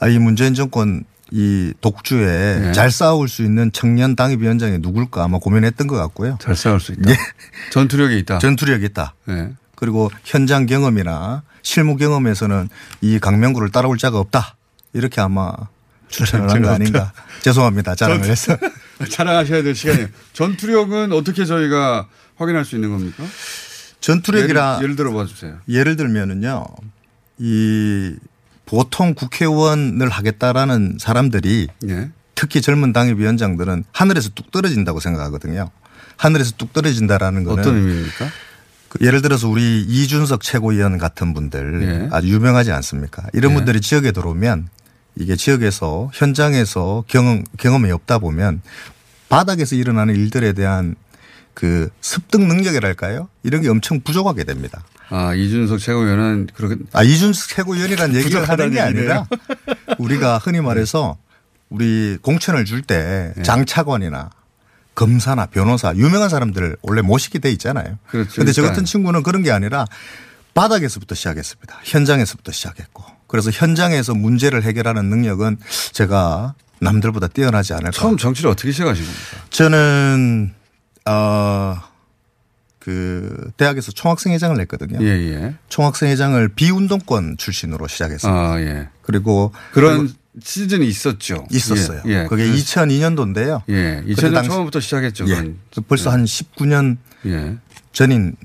아, 이 문재인 정권 이 독주에 네. 잘 싸울 수 있는 청년 당협위원장이 누굴까 아마 고민했던 것 같고요. 잘 싸울 수 있다. 전투력이 있다. 전투력이 있다. 네. 그리고 현장 경험이나 실무 경험에서는 이 강명구를 따라올 자가 없다. 이렇게 아마 추천을 한 거 아닌가. 죄송합니다. 자랑을 해서. 자랑하셔야 될 시간이에요. 전투력은 어떻게 저희가 확인할 수 있는 겁니까? 전투력이라 예를, 예를 들어 봐 주세요. 예를 들면은요. 이 보통 국회의원을 하겠다라는 사람들이 예. 특히 젊은 당협위원장들은 하늘에서 뚝 떨어진다고 생각하거든요. 하늘에서 뚝 떨어진다라는 거는 어떤 의미입니까? 그 예를 들어서 우리 이준석 최고위원 같은 분들 예. 아주 유명하지 않습니까? 이런 예. 분들이 지역에 들어오면 이게 지역에서 현장에서 경험, 경험이 없다 보면 바닥에서 일어나는 일들에 대한 그 습득 능력이랄까요? 이런 게 엄청 부족하게 됩니다. 아 이준석 최고위원은 그렇게 아 이준석 최고위원이라는 얘기를 하는 게. 아니라 우리가 흔히 말해서 우리 공천을 줄때 네. 장차관이나 검사나 변호사 유명한 사람들을 원래 모시게 돼 있잖아요. 그렇죠. 근데 저. 같은 친구는 그런 게 아니라 바닥에서부터 시작했습니다. 현장에서부터 시작했고. 그래서 현장에서 문제를 해결하는 능력은 제가 남들보다 뛰어나지 않을까. 처음 정치를 어떻게 시작하신 겁니까? 저는 어 그 대학에서 총학생회장을 했거든요. 예, 예. 총학생회장을 비운동권 출신으로 시작했습니다. 아, 예. 그리고 그런 그리고 시즌이 있었죠. 있었어요. 예, 예. 그게 그래서- 2002년도인데요. 예. 2000년 처음부터 시작했죠. 예. 그건. 벌써 한 19년 예. 전인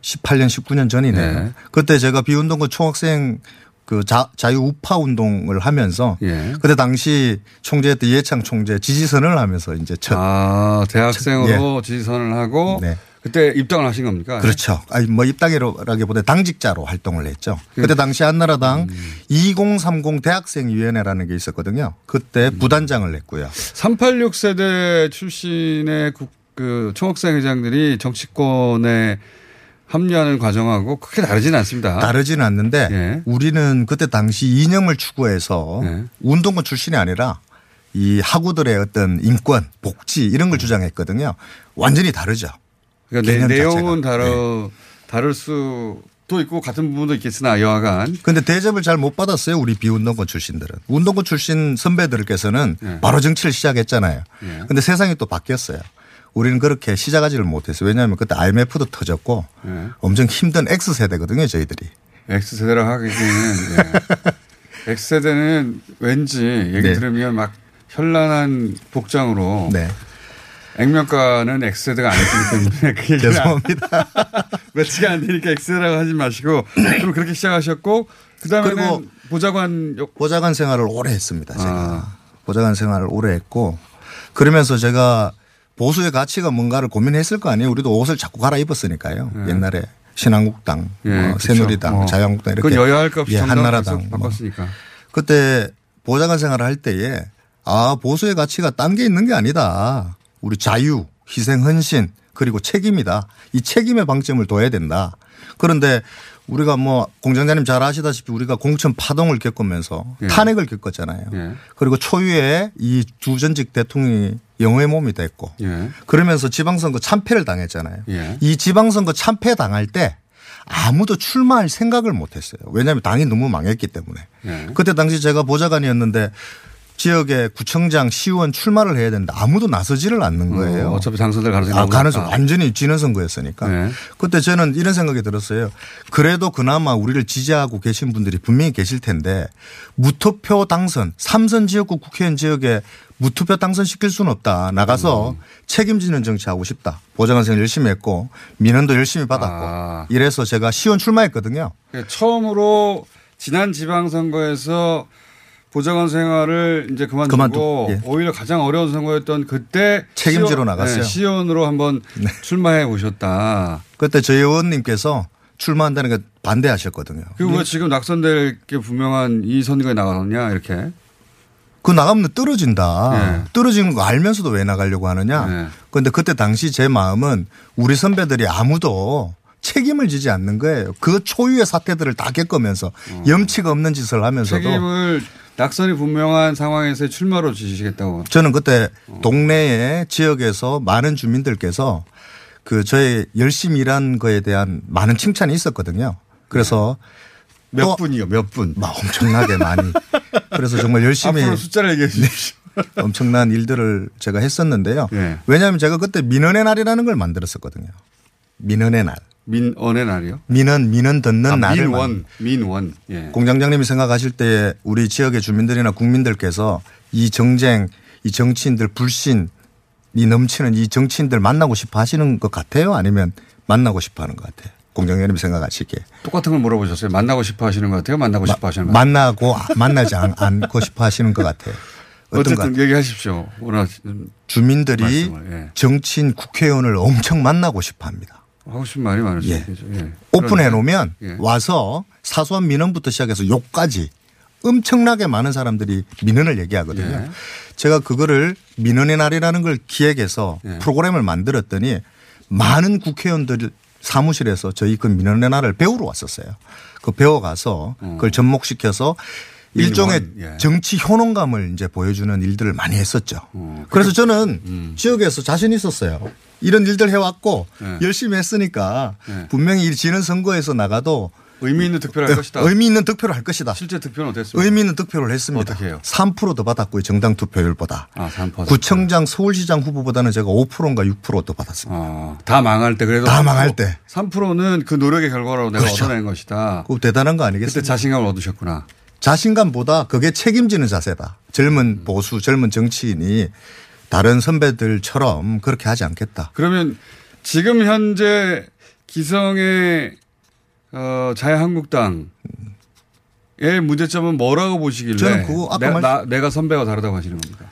18년 19년 전이네요. 네. 그때 제가 비운동권 총학생 그 자, 자유 우파 운동을 하면서 예. 그때 당시 총재였던 이해창 총재 지지선을 하면서 이제 첫 아, 대학생으로 지지선을 하고 네. 그때 입당을 하신 겁니까? 그렇죠. 아니 뭐 입당이라기보다 당직자로 활동을 했죠. 그 그때 당시 한나라당 음. 2030 대학생위원회라는 게 있었거든요. 그때 음. 부단장을 했고요. 386 세대 출신의 국, 그 총학생 회장들이 정치권에 합류하는 과정하고 크게 다르지는 않습니다. 다르지는 않는데 예. 우리는 그때 당시 이념을 추구해서 예. 운동권 출신이 아니라 이 학우들의 어떤 인권, 복지 이런 걸 주장했거든요. 완전히 다르죠. 그러니까 내, 자체가. 다르, 다를 수도 있고 같은 부분도 있겠으나 여하간 근데 대접을 잘 못 받았어요. 우리 비운동권 출신들은. 운동권 출신 선배들께서는 예. 바로 정치를 시작했잖아요. 예. 근데 세상이 또 바뀌었어요. 우리는 그렇게 시작하지를 못했어요. 왜냐하면 그때 IMF도 터졌고 예. 엄청 힘든 X세대거든요. 저희들이. X세대라고 하기에는 예. X세대는 왠지 얘기 네. 들으면 막 현란한 복장으로 네. 액면가는 X세대가 아니기 때문에 그 죄송합니다. 매치가 안 되니까 X세대라고 하지 마시고 그럼 그렇게 시작하셨고 그다음에는 보좌관 역- 보좌관 생활을 오래 했습니다. 제가. 아. 보좌관 생활을 오래 했고 그러면서 제가 보수의 가치가 뭔가를 고민했을 거 아니에요. 우리도 옷을 자꾸 갈아입었으니까요. 네. 옛날에 신한국당, 예, 뭐 그렇죠. 새누리당, 어. 자유한국당 이렇게 그건 여야 할 것 없이 예, 한나라당 뭐. 바꿨으니까. 그때 보좌관 생활을 할 때에 아 보수의 가치가 딴 게 있는 게 아니다. 우리 자유, 희생, 헌신 그리고 책임이다. 이 책임의 방점을 둬야 된다. 그런데 우리가 뭐 공장장님 잘 아시다시피 우리가 공천 파동을 겪으면서 예. 탄핵을 겪었잖아요. 예. 그리고 초유에 이두 전직 대통령이 영호의 몸이 됐고 예. 그러면서 지방선거 참패를 당했잖아요. 예. 이 지방선거 참패 당할 때 아무도 출마할 생각을 못 했어요. 왜냐하면 당이 너무 망했기 때문에. 네. 그때 당시 제가 보좌관이었는데 지역에 구청장, 시의원 출마를 해야 되는데 아무도 나서지를 않는 거예요. 어, 어차피 당선될 가능성이 아, 가능성. 완전히 지는 선거였으니까. 네. 그때 저는 이런 생각이 들었어요. 그래도 그나마 우리를 지지하고 계신 분들이 분명히 계실 텐데 무투표 당선, 삼선 지역구 국회의원 지역에 무투표 당선시킬 수는 없다. 나가서 음. 책임지는 정치하고 싶다. 보좌관 생활 열심히 했고 민원도 열심히 받았고 아. 이래서 제가 시원 출마했거든요. 그러니까 처음으로 지난 지방선거에서 보좌관 생활을 이제 그만두고 그만두- 예. 오히려 가장 어려운 선거였던 그때 책임지러 시의원- 나갔어요. 네. 네, 시의원으로 한번 출마해 보셨다. 그때 저희 의원님께서 출마한다는 게 반대하셨거든요. 그리고 왜 지금 낙선될 게 분명한 이 선거에 나가느냐 이렇게. 그 나가면 떨어진다. 네. 떨어지는 거 알면서도 왜 나가려고 하느냐. 네. 그런데 그때 당시 제 마음은 우리 선배들이 아무도 책임을 지지 않는 거예요. 그 초유의 사태들을 다 겪으면서 염치가 없는 짓을 하면서도 어. 책임을 낙선이 분명한 상황에서 출마로 지시겠다고. 저는 그때 동네에 지역에서 많은 주민들께서 그 저의 열심히 일한 거에 대한 많은 칭찬이 있었거든요. 그래서 몇또 분이요? 몇 분? 막 엄청나게 많이. 그래서 정말 열심히 앞으로 숫자를 얘기해 주십시오. 엄청난 일들을 제가 했었는데요. 네. 왜냐하면 제가 그때 민원의 날이라는 걸 만들었었거든요. 민원의 날. 민언의 날이요? 민원 민원 듣는 아, 날을 민원, 만- 민원. 예. 공장장님이 생각하실 때에 우리 지역의 주민들이나 국민들께서 이 정쟁, 이 정치인들 불신, 이 넘치는 이 정치인들 만나고 싶어 하시는 것 같아요? 아니면 만나고 싶어 하는 것 같아요? 공장장님 생각하시기에. 똑같은 걸 물어보셨어요. 만나고 싶어 하시는 것 같아요? 만나고 싶어 하시는 것 같아요? 만나고 만나지 않, 않고 싶어 하시는 것 같아요. 어쨌든 얘기하십시오. 주민들이 말씀을, 예. 정치인 국회의원을 엄청 만나고 싶어 합니다. 하고 싶은 말이 많을 수 예. 있겠죠. 예. 오픈해 놓으면 예. 와서 사소한 민원부터 시작해서 욕까지 엄청나게 많은 사람들이 민원을 얘기하거든요. 예. 제가 그거를 민원의 날이라는 걸 기획해서 예. 프로그램을 만들었더니 많은 국회의원들 사무실에서 저희 그 민원의 날을 배우러 왔었어요. 그 배워가서 그걸 접목시켜서 일종의 예. 정치 효능감을 이제 보여주는 일들을 많이 했었죠. 어, 그래서 저는 지역에서 자신 있었어요. 이런 일들 해왔고 예. 열심히 했으니까 예. 분명히 이 지는 선거에서 나가도 의미 있는 득표를 할 것이다. 의미 있는 득표를 할 것이다. 실제 득표는 어땠습니까? 의미 있는 득표를 했습니다. 어떻게 해요? 3%더 받았고요. 정당 투표율보다. 아, 3%. 구청장 서울시장 후보보다는 제가 5%인가 6%더 받았습니다. 어, 다 망할 때 그래도 다 3%, 망할 때. 3%는 그 노력의 결과로 내가 그렇죠. 얻어낸 것이다. 그거 대단한 거 그때 아니겠습니까? 자신감을 얻으셨구나. 자신감보다 그게 책임지는 자세다. 젊은 보수, 젊은 정치인이 다른 선배들처럼 그렇게 하지 않겠다. 그러면 지금 현재 기성의 어, 자유한국당의 문제점은 뭐라고 보시길래 저는 그거 아까 내, 말- 나, 내가 선배가 다르다고 하시는 겁니까?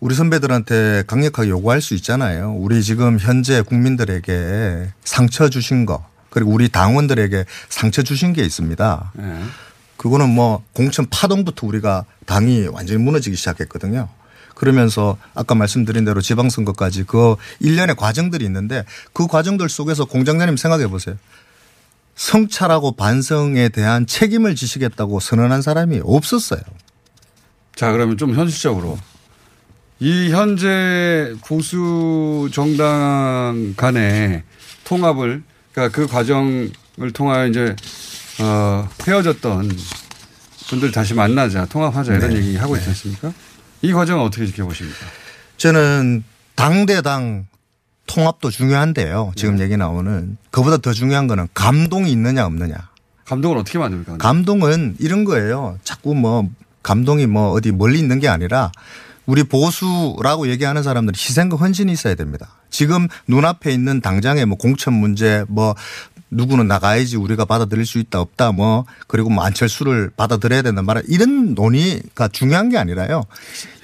우리 선배들한테 강력하게 요구할 수 있잖아요. 우리 지금 현재 국민들에게 상처 주신 거, 그리고 우리 당원들에게 상처 주신 게 있습니다. 예. 그거는 뭐 공천 파동부터 우리가 당이 완전히 무너지기 시작했거든요. 그러면서 아까 말씀드린 대로 지방선거까지 그 일련의 과정들이 있는데 그 과정들 속에서 공장장님 생각해 보세요. 성찰하고 반성에 대한 책임을 지시겠다고 선언한 사람이 없었어요. 자, 그러면 좀 현실적으로 이 현재 보수 정당 간의 통합을 그러니까 그 과정을 통하여 이제 어, 헤어졌던 분들 다시 만나자 통합하자 이런 네. 얘기 하고 있지 않습니까? 이 과정은 어떻게 지켜보십니까? 저는 당대당 통합도 중요한데요. 지금 얘기 나오는 그보다 더 중요한 거는 감동이 있느냐 없느냐. 감동을 어떻게 만듭니까? 감동은 이런 거예요. 자꾸 뭐 감동이 뭐 어디 멀리 있는 게 아니라 우리 보수라고 얘기하는 사람들은 희생과 헌신이 있어야 됩니다. 지금 눈앞에 있는 당장의 뭐 공천 문제 뭐 누구는 나가야지 우리가 받아들일 수 있다 없다 뭐 그리고 뭐 안철수를 받아들여야 된다 말아 이런 논의가 중요한 게 아니라요.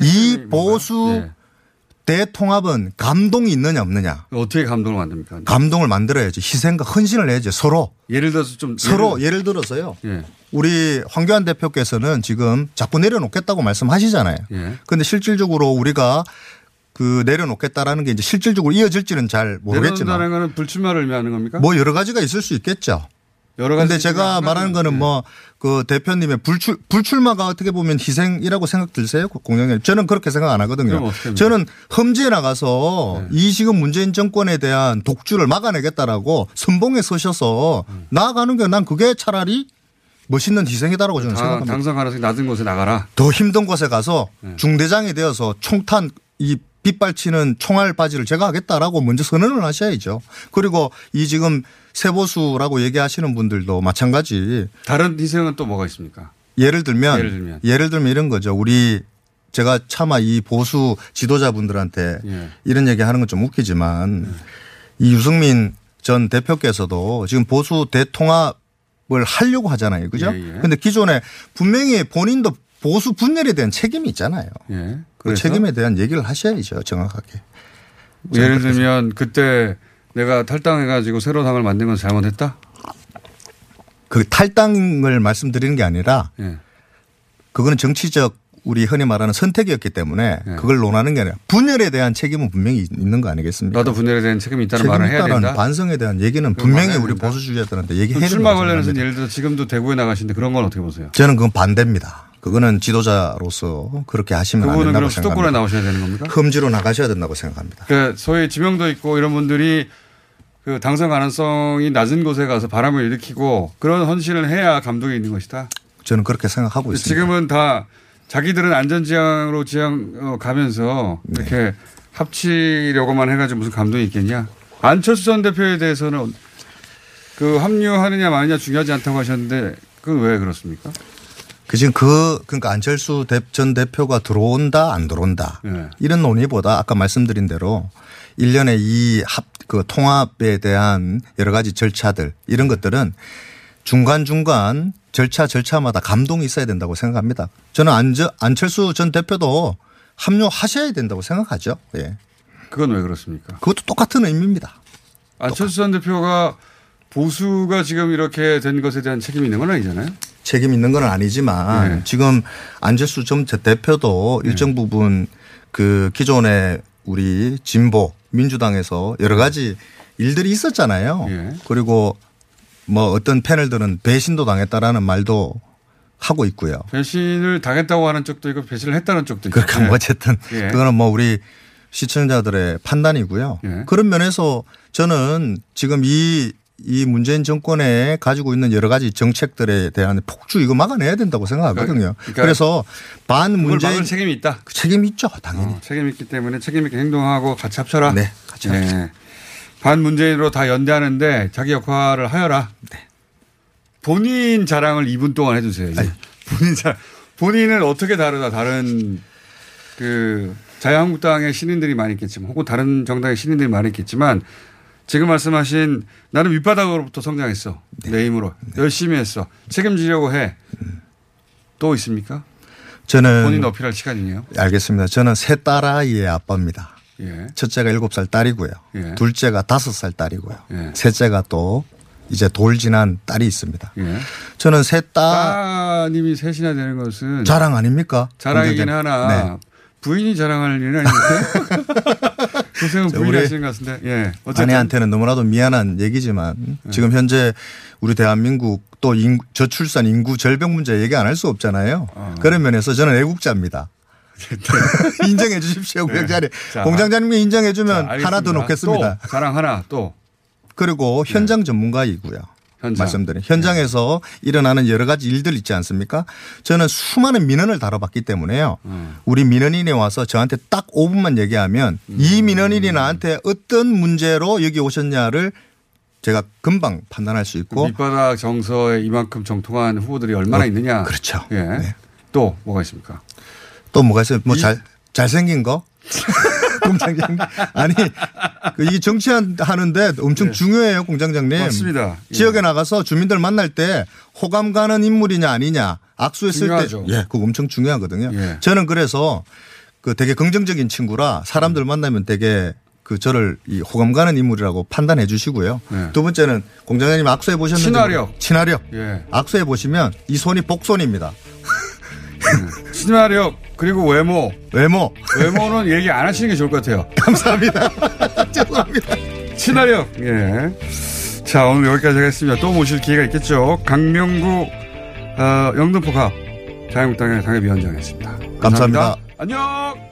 이 보수 예. 대통합은 감동이 있느냐 없느냐. 어떻게 감동을 만듭니까? 감동을 만들어야지 희생과 헌신을 해야지 서로 예를 들어서 좀 서로 예를 들어서요. 예. 우리 황교안 대표께서는 지금 자꾸 내려놓겠다고 말씀하시잖아요. 예. 그런데 실질적으로 우리가 그 내려놓겠다라는 게 이제 실질적으로 이어질지는 잘 모르겠지만 내려놓는다는 거는 불출마를 의미하는 겁니까? 뭐 여러 가지가 있을 수 있겠죠. 여러 가지 근데 제가 말하는 거는 뭐그 대표님의 불출 불출마가 어떻게 보면 희생이라고 생각 들세요? 공영님 저는 그렇게 생각 안 하거든요. 저는 험지에 나가서 이 지금 문재인 정권에 대한 독주를 막아내겠다라고 선봉에 서셔서 나아가는 게 난 그게 차라리 멋있는 희생이다라고 저는 다 생각합니다. 당선 가능성이 낮은 곳에 나가라. 더 힘든 곳에 가서 중대장이 되어서 총탄 이 빗발치는 총알 바지를 제가 하겠다라고 먼저 선언을 하셔야죠. 그리고 이 지금 세보수라고 얘기하시는 분들도 마찬가지. 다른 희생은 또 뭐가 있습니까? 예를 들면 예를 들면. 예를 들면 이런 거죠. 우리 제가 차마 이 보수 지도자분들한테 예. 이런 얘기 하는 건 좀 웃기지만 이 유승민 전 대표께서도 지금 보수 대통합을 하려고 하잖아요. 그죠? 예, 예. 근데 기존에 분명히 본인도 보수 분열에 대한 책임이 있잖아요. 예. 그? 책임에 대한 얘기를 하셔야죠. 정확하게. 예를 들면 그때 내가 탈당해가지고 새로 당을 만든 건 잘못했다? 그 탈당을 말씀드리는 게 아니라 예. 그거는 정치적 우리 흔히 말하는 선택이었기 때문에 예. 그걸 논하는 게 아니라 분열에 대한 책임은 분명히 있는 거 아니겠습니까? 나도 분열에 대한 책임이 있다는 말을 해야 된다. 반성에 대한 얘기는 분명히 우리 된다. 보수주의자들한테 얘기해야 출마 된다고 관련해서. 예를 들어 지금도 대구에 나가시는데 그런 건 어떻게 보세요? 저는 그건 반대입니다. 그거는 지도자로서 그렇게 하시면 안 된다고 그럼 수도권에 생각합니다. 나오셔야 되는 겁니까? 험지로 나가셔야 된다고 생각합니다. 그 소위 지명도 있고 이런 분들이 그 당선 가능성이 낮은 곳에 가서 바람을 일으키고 그런 헌신을 해야 감동이 있는 것이다. 저는 그렇게 생각하고 있습니다. 지금은 다 자기들은 안전지향으로 지향 어, 가면서 네. 이렇게 합치려고만 해가지고 무슨 감동이 있겠냐. 안철수 전 대표에 대해서는 그 합류하느냐 마느냐 중요하지 않다고 하셨는데 그건 왜 그렇습니까? 그 지금 그 그러니까 안철수 대- 전 대표가 들어온다 안 들어온다 네. 이런 논의보다 아까 말씀드린 대로 일련의 이 합 그 통합에 대한 여러 가지 절차들 이런 것들은 중간 중간 절차 절차마다 감동이 있어야 된다고 생각합니다. 저는 안저, 안철수 전 대표도 합류하셔야 된다고 생각하죠. 예. 그건 왜 그렇습니까? 그것도 똑같은 의미입니다. 안철수 전 대표가 보수가 지금 이렇게 된 것에 대한 책임이 있는 건 아니잖아요. 책임 있는 건 아니지만 네. 지금 안철수 전 대표도 일정 부분 그 기존의 우리 진보 민주당에서 여러 가지 일들이 있었잖아요. 예. 그리고 뭐 어떤 패널들은 배신도 당했다라는 말도 하고 있고요. 배신을 당했다고 하는 쪽도 있고 배신을 했다는 쪽도 있고. 그러니까 뭐 어쨌든 예. 그거는 뭐 우리 시청자들의 판단이고요. 예. 그런 면에서 저는 지금 이, 이 문재인 정권에 가지고 있는 여러 가지 정책들에 대한 폭주 이거 막아내야 된다고 생각하거든요. 그러니까 그래서 반 그걸 문재인 책임이 있다. 책임이 있죠, 당연히. 어, 책임 있기 때문에 책임 있게 행동하고 같이 합쳐라. 네, 같이 합시다. 반 문재인으로 다 연대하는데 자기 역할을 하여라. 네. 본인 자랑을 2분 동안 해주세요. 이제. 본인 자랑. 본인은 어떻게 다르다 다른 그 자유한국당의 신인들이 많이 있겠지만 혹은 다른 정당의 신인들이 많이 있겠지만 지금 말씀하신 나는 밑바닥으로부터 성장했어. 네. 내 힘으로. 열심히 했어. 책임지려고 해. 또 있습니까? 저는 본인 어필할 시간이네요. 알겠습니다. 저는 세 딸아이의 아빠입니다. 예. 첫째가 일곱 살 딸이고요. 예. 둘째가 다섯 살 딸이고요. 예. 셋째가 또 이제 돌 지난 딸이 있습니다. 예. 저는 세 딸 따님이 셋이나 되는 것은 자랑 아닙니까? 자랑이긴 하나 네. 부인이 자랑할 일은 아닌데 고생은 우리 하시는 것 같은데 예 어쨌든 아내한테는 너무나도 미안한 얘기지만 네. 지금 현재 우리 대한민국 또 인구, 저출산 인구 절벽 문제 얘기 안 할 수 없잖아요. 어. 그런 면에서 저는 애국자입니다. 인정해 주십시오. 공장장님. 네. 자. 공장장님이 인정해 자, 주면. 하나 더 놓겠습니다. 또 자랑 하나 또 그리고 현장 전문가이고요. 현장. 말씀드린 현장에서 일어나는 여러 가지 일들 있지 않습니까? 저는 수많은 민원을 다뤄봤기 때문에요. 음. 우리 민원인이 와서 저한테 딱 5분만 얘기하면 음. 이 민원인이 나한테 어떤 문제로 여기 오셨냐를 제가 금방 판단할 수 있고 밑바닥 정서에 이만큼 정통한 후보들이 얼마나 어, 있느냐 그렇죠. 예. 또 뭐가 있습니까? 또 뭐가 있어요? 뭐 이- 잘 잘생긴 거? 공장장님 아니 그 이게 정치하는데 엄청 중요해요, 공장장님. 네. 맞습니다. 예. 지역에 나가서 주민들 만날 때 호감 가는 인물이냐 아니냐 악수했을 중요하죠. 때 예, 그거 엄청 중요하거든요. 예. 저는 그래서 그 되게 긍정적인 친구라 사람들 만나면 되게 그 저를 이 호감 가는 인물이라고 판단해 주시고요. 네. 두 번째는 공장장님 악수해 보셨는지 친화력. 친화력. 예. 악수해 보시면 이 손이 복손입니다. 친화력 그리고 외모 외모. 외모는 얘기 안 하시는 게 좋을 것 같아요. 감사합니다. 죄송합니다. 친화력 예. 자, 오늘 여기까지 하겠습니다. 또 모실 기회가 있겠죠. 강명구, 어, 영등포갑 자유한국당의 당협위원장이었습니다. 감사합니다. 안녕!